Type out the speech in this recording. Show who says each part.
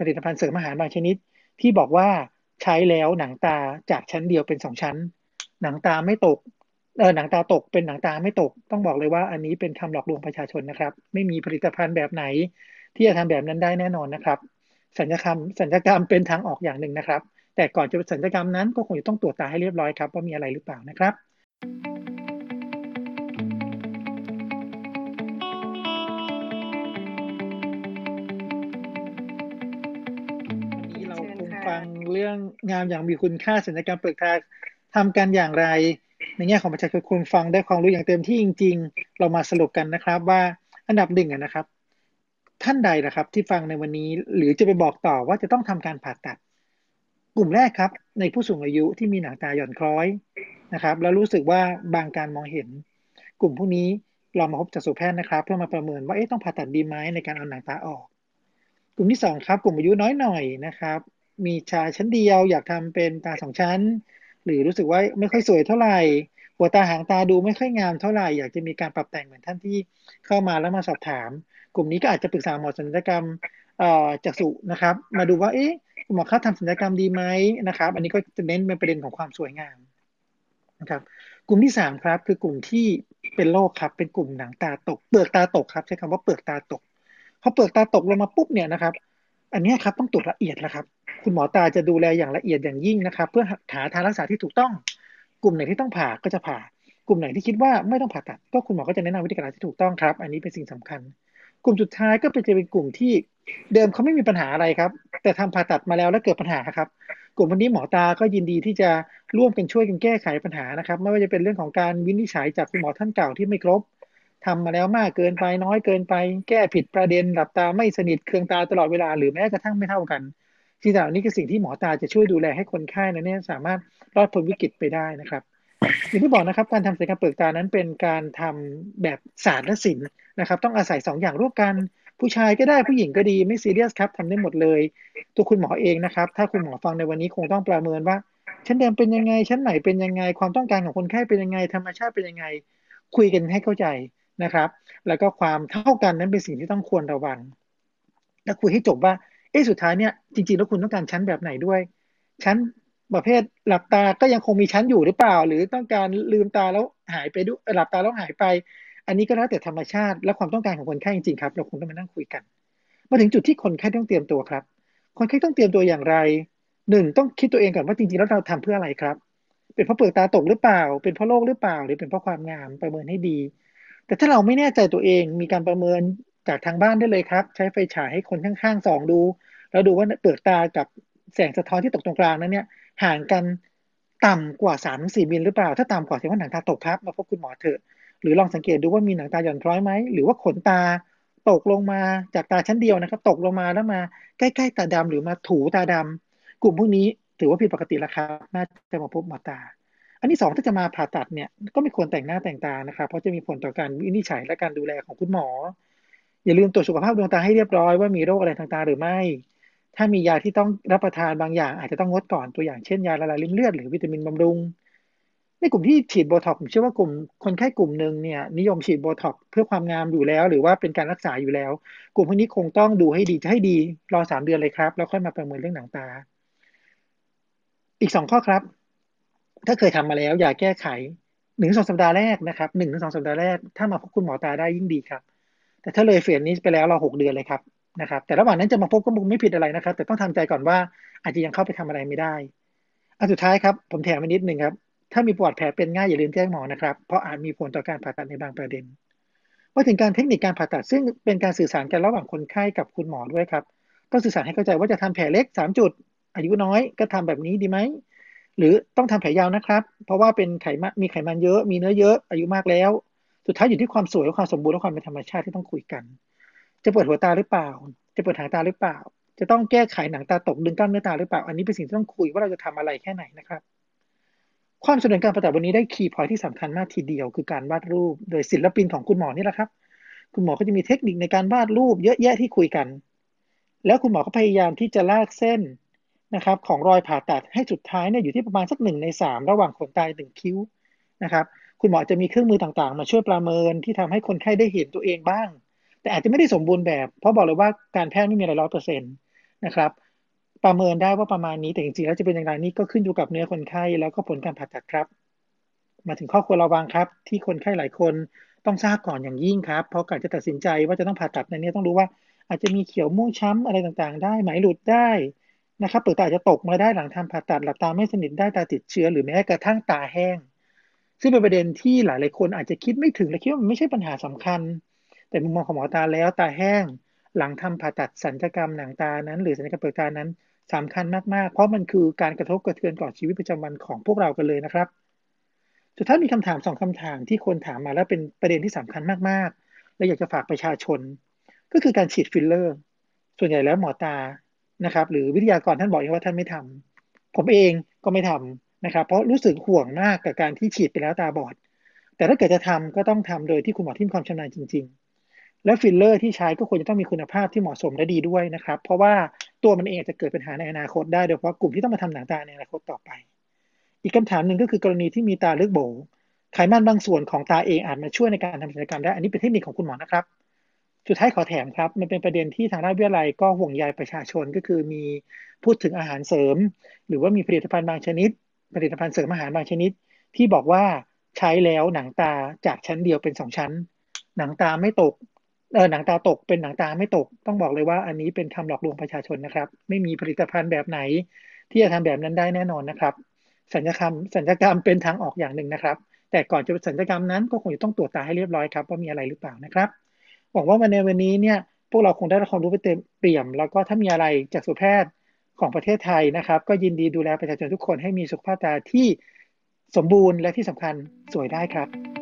Speaker 1: ผลิตภัณฑ์เสริมอาหารบางชนิด ที่บอกว่าใช้แล้วหนังตาจากชั้นเดียวเป็นสองชั้น หนังตาไม่ตกเออหนังตาตกเป็นหนังตาไม่ตก ต้องบอกเลยว่าอันนี้เป็นคำหลอกลวงประชาชนนะครับ ไม่มีผลิตภัณฑ์แบบไหน ที่จะทำแบบนั้นได้แน่นอนนะครับ สัญญกรรมสัญญกรรมเป็นทางออกอย่างหนึ่งนะครับ แต่ก่อนจะสัญญกรรมนั้นก็คงจะต้องตรวจตาให้เรียบร้อยครับว่ามีอะไรหรือเปล่านะครับ ฟังเรื่องงามอย่างมีคุณค่าสัญญกรรมเปลือกตาทำกันอย่างไร ในแง่ของประชาชนคุณฟังได้ความรู้อย่างเต็มที่จริง ๆ เรามาสรุปกันนะครับ ว่าอันดับหนึ่งนะครับ ท่านใดนะครับ ที่ฟังในวันนี้หรือจะไปบอกต่อว่าจะต้องทำการผ่าตัด กลุ่มแรกครับ ในผู้สูงอายุที่มีหนังตาหย่อนคล้อยนะครับ แล้วรู้สึกว่าบางการมองเห็น กลุ่มพวกนี้เรามาพบจักษุแพทย์นะครับ เพื่อมาประเมินว่าเอ๊ะต้องผ่าตัดดีไหมในการเอาหนังตาออก กลุ่มที่สองครับ กลุ่มอายุน้อยหน่อยนะครับ มีชาชั้นเดียว อยากทำเป็นตาสองชั้น หรือรู้สึกว่าไม่ค่อยสวยเท่าไหร่ หัวตาหางตาดูไม่ค่อยงามเท่าไหร่ อยากจะมีการปรับแต่งเหมือนท่านที่เข้ามาแล้วมาสอบถาม กลุ่มนี้ก็อาจจะปรึกษาหมอศัลยกรรมจักษุนะครับ มาดูว่าเอ๊ะหมอเขาทำศัลยกรรมดีไหมนะครับ อันนี้ก็จะเน้นเป็นประเด็นของความสวยงามนะครับ กลุ่มที่สามครับคือกลุ่มที่เป็นโรคครับ เป็นกลุ่มหนังตาตก เปลือกตาตกครับ ใช้คำว่าเปลือกตาตกพอเปลือกตาตกลงมาปุ๊บเนี่ยนะครับ อันนี้ครับต้องตรวจละเอียดแล้วครับ คุณหมอตาจะดูแลอย่างละเอียดอย่างยิ่งนะครับ เพื่อหาทางรักษาที่ถูกต้อง กลุ่มไหนที่ต้องผ่าก็จะผ่า กลุ่มไหนที่คิดว่าไม่ต้องผ่าตัด ก็คุณหมอก็จะแนะนำวิธีการที่ถูกต้องครับ อันนี้เป็นสิ่งสำคัญ กลุ่มสุดท้ายก็เป็นจะเป็นกลุ่มที่เดิมเขาไม่มีปัญหาอะไรครับ แต่ทำผ่าตัดมาแล้วแล้วเกิดปัญหาครับ กลุ่มวันนี้หมอตาก็ยินดีที่จะร่วมกันช่วยกันแก้ไขปัญหานะครับ ไม่ว่าจะเป็นเรื่องของการวินิจฉัยจากคุณหมอท่านเก่าที่ไม่ครบ ทำมาแล้วมากเกินไปน้อยเกินไป แก้ผิดประเด็นหลับตาไม่สนิทเครืองตาตลอดเวลาหรือแม้กระทั่งไม่เท่ากันสิ่งเหล่านี้คือสิ่งที่หมอตาจะช่วยดูแลให้คนไข้นั้นเนี่ยสามารถรอดพ้นวิกฤตไปได้นะครับอย่างที่บอกนะครับการทำศัลยกรรมเปลือกตานั้นเป็นการทำแบบศาสตร์และศิลป์นะครับ ต้องอาศัยสองอย่างร่วมกัน ผู้ชายก็ได้ผู้หญิงก็ดีไม่ซีเรียสครับทำได้หมดเลย ตัวคุณหมอเองนะครับ ถ้าคุณหมอฟังในวันนี้คงต้องประเมินว่าชั้นเดิมเป็นยังไงชั้นไหนเป็นยังไงความต้องการของคนไข้เป็นยังไงธรรมชาติเป็นยังไง คุยกันให้เข้าใจ นะครับ แล้วก็ความเท่ากันนั้นเป็นสิ่งที่ต้องควรระวัง และคุยให้จบว่า เอ๊ะสุดท้ายเนี่ยจริงๆแล้วคุณต้องการชั้นแบบไหนด้วย ชั้นประเภทหลับตาก็ยังคงมีชั้นอยู่หรือเปล่า หรือต้องการลืมตาแล้วหายไปด้วยหลับตาแล้วหายไป อันนี้ก็แล้วแต่ธรรมชาติ และความต้องการของคนไข้จริงๆครับ เราคงต้องมานั่งคุยกัน มาถึงจุดที่คนไข้ต้องเตรียมตัวครับ คนไข้ต้องเตรียมตัวอย่างไรหนึ่งต้องคิดตัวเองก่อนว่าจริงๆแล้วเราทำเพื่ออะไรครับ เป็นเพราะเปลือกตาตกหรือเปล่า เป็นเพราะโรคหรือเปล่า หรือเป็นเพราะความงามประเมินให้ดี แต่ถ้าเราไม่แน่ใจตัวเองมีการประเมินจากทางบ้านได้เลยครับ ใช้ไฟฉายให้คนข้างๆส่องดู แล้วดูว่าเปลือกตากับแสงสะท้อนที่ตกตรงกลางนั้นเนี่ยห่างกันต่ำกว่า3ามถึงสมิลหรือเปล่า ถ้าต่ำกว่าแสดงว่าหนังตาตกครับ มาพบคุณหมอเถอะ หรือลองสังเกตดูว่ามีหนังตาหย่อนคล้อยไหม หรือว่าขนตาตกลงมาจากตาชั้นเดียวนะครับ ตกลงมาแล้วมาใกล้ๆตาดำหรือมาถูตาดกลุ่มพวกนี้ถือว่าผิดปกติแล้วครับ น่าจะมาพบหมอตา อันที่สองถ้าจะมาผ่าตัดเนี่ยก็ไม่ควรแต่งหน้าแต่งตานะครับเพราะจะมีผลต่อการวินิจฉัยและการดูแลของคุณหมอ อย่าลืมตรวจสุขภาพดวงตาให้เรียบร้อยว่ามีโรคอะไรทางตาหรือไม่ ถ้ามียาที่ต้องรับประทานบางอย่างอาจจะต้องงดก่อนตัวอย่างเช่นยาละลายลิ่มเลือดหรือวิตามินบำรุง ในกลุ่มที่ฉีดโบท็อกซ์ผมเชื่อว่ากลุ่มคนไข้กลุ่มหนึ่งเนี่ยนิยมฉีดโบท็อกซ์เพื่อความงามอยู่แล้ว หรือว่าเป็นการรักษาอยู่แล้ว กลุ่มพวกนี้คงต้องดูให้ดีจะให้ดีรอสามเดือนเลยครับแล้วค่อยมาประเมินเรื่องหนังตา อีกสองข้อครับ ถ้าเคยทำมาแล้วอย่าแก้ไขหนึ่งสองสัปดาห์แรกนะครับหนึ่งถึงสองสัปดาห์แรกถ้ามาพบคุณหมอตาได้ยิ่งดีครับ แต่ถ้าเลยเฟสนี้ไปแล้วเราหกเดือนเลยครับนะครับ แต่ระหว่างนั้นจะมาพบก็ไม่ผิดอะไรนะครับ แต่ต้องทำใจก่อนว่าอาจจะยังเข้าไปทำอะไรไม่ได้อันสุดท้ายครับผมแถมไปนิดนึงครับ ถ้ามีปวดแผลเป็นง่ายอย่าลืมแจ้งหมอนะครับ เพราะอาจมีผลต่อการผ่าตัดในบางประเด็นมาถึงการเทคนิคการผ่าตัดซึ่งเป็นการสื่อสารกันระหว่างคนไข้กับคุณหมอด้วยครับ ต้องสื่อสารให้เข้าใจว่าจะทำแผลเล็กสามจุด อายุน้อยก็ทำแบบนี้ดีไหม หรือต้องทำแผลยาวนะครับ เพราะว่าเป็นไขมันมีไขมันเยอะมีเนื้อเยอะอายุมากแล้ว สุดท้ายอยู่ที่ความสวยและความสมบูรณ์และความเป็นธรรมชาติที่ต้องคุยกัน จะเปิดหัวตาหรือเปล่า จะเปิดหางตาหรือเปล่า จะต้องแก้ไขหนังตาตกดึงกล้ามเนื้อตาหรือเปล่า อันนี้เป็นสิ่งที่ต้องคุยว่าเราจะทำอะไรแค่ไหนนะครับ ความสำเร็จการประตับวันนี้ได้คีย์พอยที่สำคัญมากทีเดียว คือการวาดรูป โดยศิลปินของคุณหมอนี่แหละครับ คุณหมอก็จะมีเทคนิคในการวาดรูปเยอะแยะที่คุยกัน แล้วคุณหมอก็พยายามที่จะลากเส้น นะครับของรอยผ่าตัดให้สุดท้ายเนี่ยอยู่ที่ประมาณสักหนึ่งในสามระหว่างขนตาถึงคิ้วนะครับคุณหมอจะมีเครื่องมือต่างๆ มาช่วยประเมินที่ทำให้คนไข้ได้เห็นตัวเองบ้าง แต่อาจจะไม่ได้สมบูรณ์แบบ เพราะบอกเลยว่าการแพทย์ไม่มีอะไรร้อยเปอร์เซ็นต์นะครับประเมินได้ว่าประมาณนี้แต่จริงๆแล้วจะเป็นอย่างไรนี่ก็ขึ้นอยู่กับเนื้อคนไข้แล้วก็ผลการผ่าตัดครับ มาถึงข้อควรระวังครับ ที่คนไข้หลายคนต้องทราบก่อนอย่างยิ่งครับ เพราะการจะตัดสินใจว่าจะต้องผ่าตัดในนี้ต้องรู้ว่า อาจจะมีเขียวม่วงช้ำอะไรต่างๆ ได้ไหมหลุดได้ นะครับเปิดตาอาจจะตกมาได้หลังทำผ่าตัดหลับตาไม่สนิทได้ตาติดเชื้อหรือแม้กระทั่งตาแห้ง ซึ่งเป็นประเด็นที่หลายๆคนอาจจะคิดไม่ถึงและคิดว่ามันไม่ใช่ปัญหาสำคัญ แต่มุมมองของหมอตาแล้วตาแห้ง หลังทำผ่าตัดศัลยกรรมหนังตานั้น หรือศัลยกรรมเปลือกตานั้นสำคัญมากๆ เพราะมันคือการกระทบกระเทือนต่อชีวิตประจำวันของพวกเรากันเลยนะครับสุดท้ายมีคำถามสองคำถามที่คนถามมาแล้วเป็นประเด็นที่สำคัญมากๆ และอยากจะฝากประชาชน ก็คือการฉีดฟิลเลอร์ ส่วนใหญ่แล้วหมอตา นะครับ หรือวิทยากรท่านบอกเองว่าท่านไม่ทำผมเองก็ไม่ทำนะครับ เพราะรู้สึกห่วงมากกับการที่ฉีดไปแล้วตาบอด แต่ถ้าเกิดจะทำก็ต้องทำโดยที่คุณหมอที่มีความชำนาญจริง ๆ และฟิลเลอร์ที่ใช้ก็ควรจะต้องมีคุณภาพที่เหมาะสมและดีด้วยนะครับ เพราะว่าตัวมันเองจะเกิดปัญหาในอนาคตได้โดยเฉพาะกลุ่มที่ต้องมาทำหนังตาในอนาคตต่อไป อีกคำถามหนึ่งก็คือกรณีที่มีตาลึกโบ๋ไขมันบางส่วนของตาเองเอามาช่วยในการทำศัลยกรรมได้ อันนี้เป็นเทคนิคของคุณหมอนะครับ สุดท้ายขอแถมครับ มันเป็นประเด็นที่ทางด้านวิทยาลัยก็ห่วงใยประชาชนก็คือมีพูดถึงอาหารเสริม หรือว่ามีผลิตภัณฑ์บางชนิด ผลิตภัณฑ์เสริมอาหารบางชนิด ที่บอกว่าใช้แล้วหนังตาจากชั้นเดียวเป็นสองชั้น หนังตาไม่ตกเออหนังตาตกเป็นหนังตาไม่ตก ต้องบอกเลยว่าอันนี้เป็นคำหลอกลวงประชาชนนะครับ ไม่มีผลิตภัณฑ์แบบไหน ที่จะทำแบบนั้นได้แน่นอนนะครับ สัญญกรรมสัญญกรรมเป็นทางออกอย่างหนึ่งนะครับ แต่ก่อนจะสัญญกรรมนั้นก็คงจะต้องตรวจตาให้เรียบร้อยครับว่ามีอะไรหรือเปล่านะครับ หวังว่าวันในวันนี้เนี่ยพวกเราคงได้รับความรู้ไปเต็มเปี่ยม แล้วก็ถ้ามีอะไรจากสุแพทย์ของประเทศไทยนะครับ ก็ยินดีดูแลประชาชนทุกคนให้มีสุขภาพตาที่สมบูรณ์และที่สำคัญสวยได้ครับ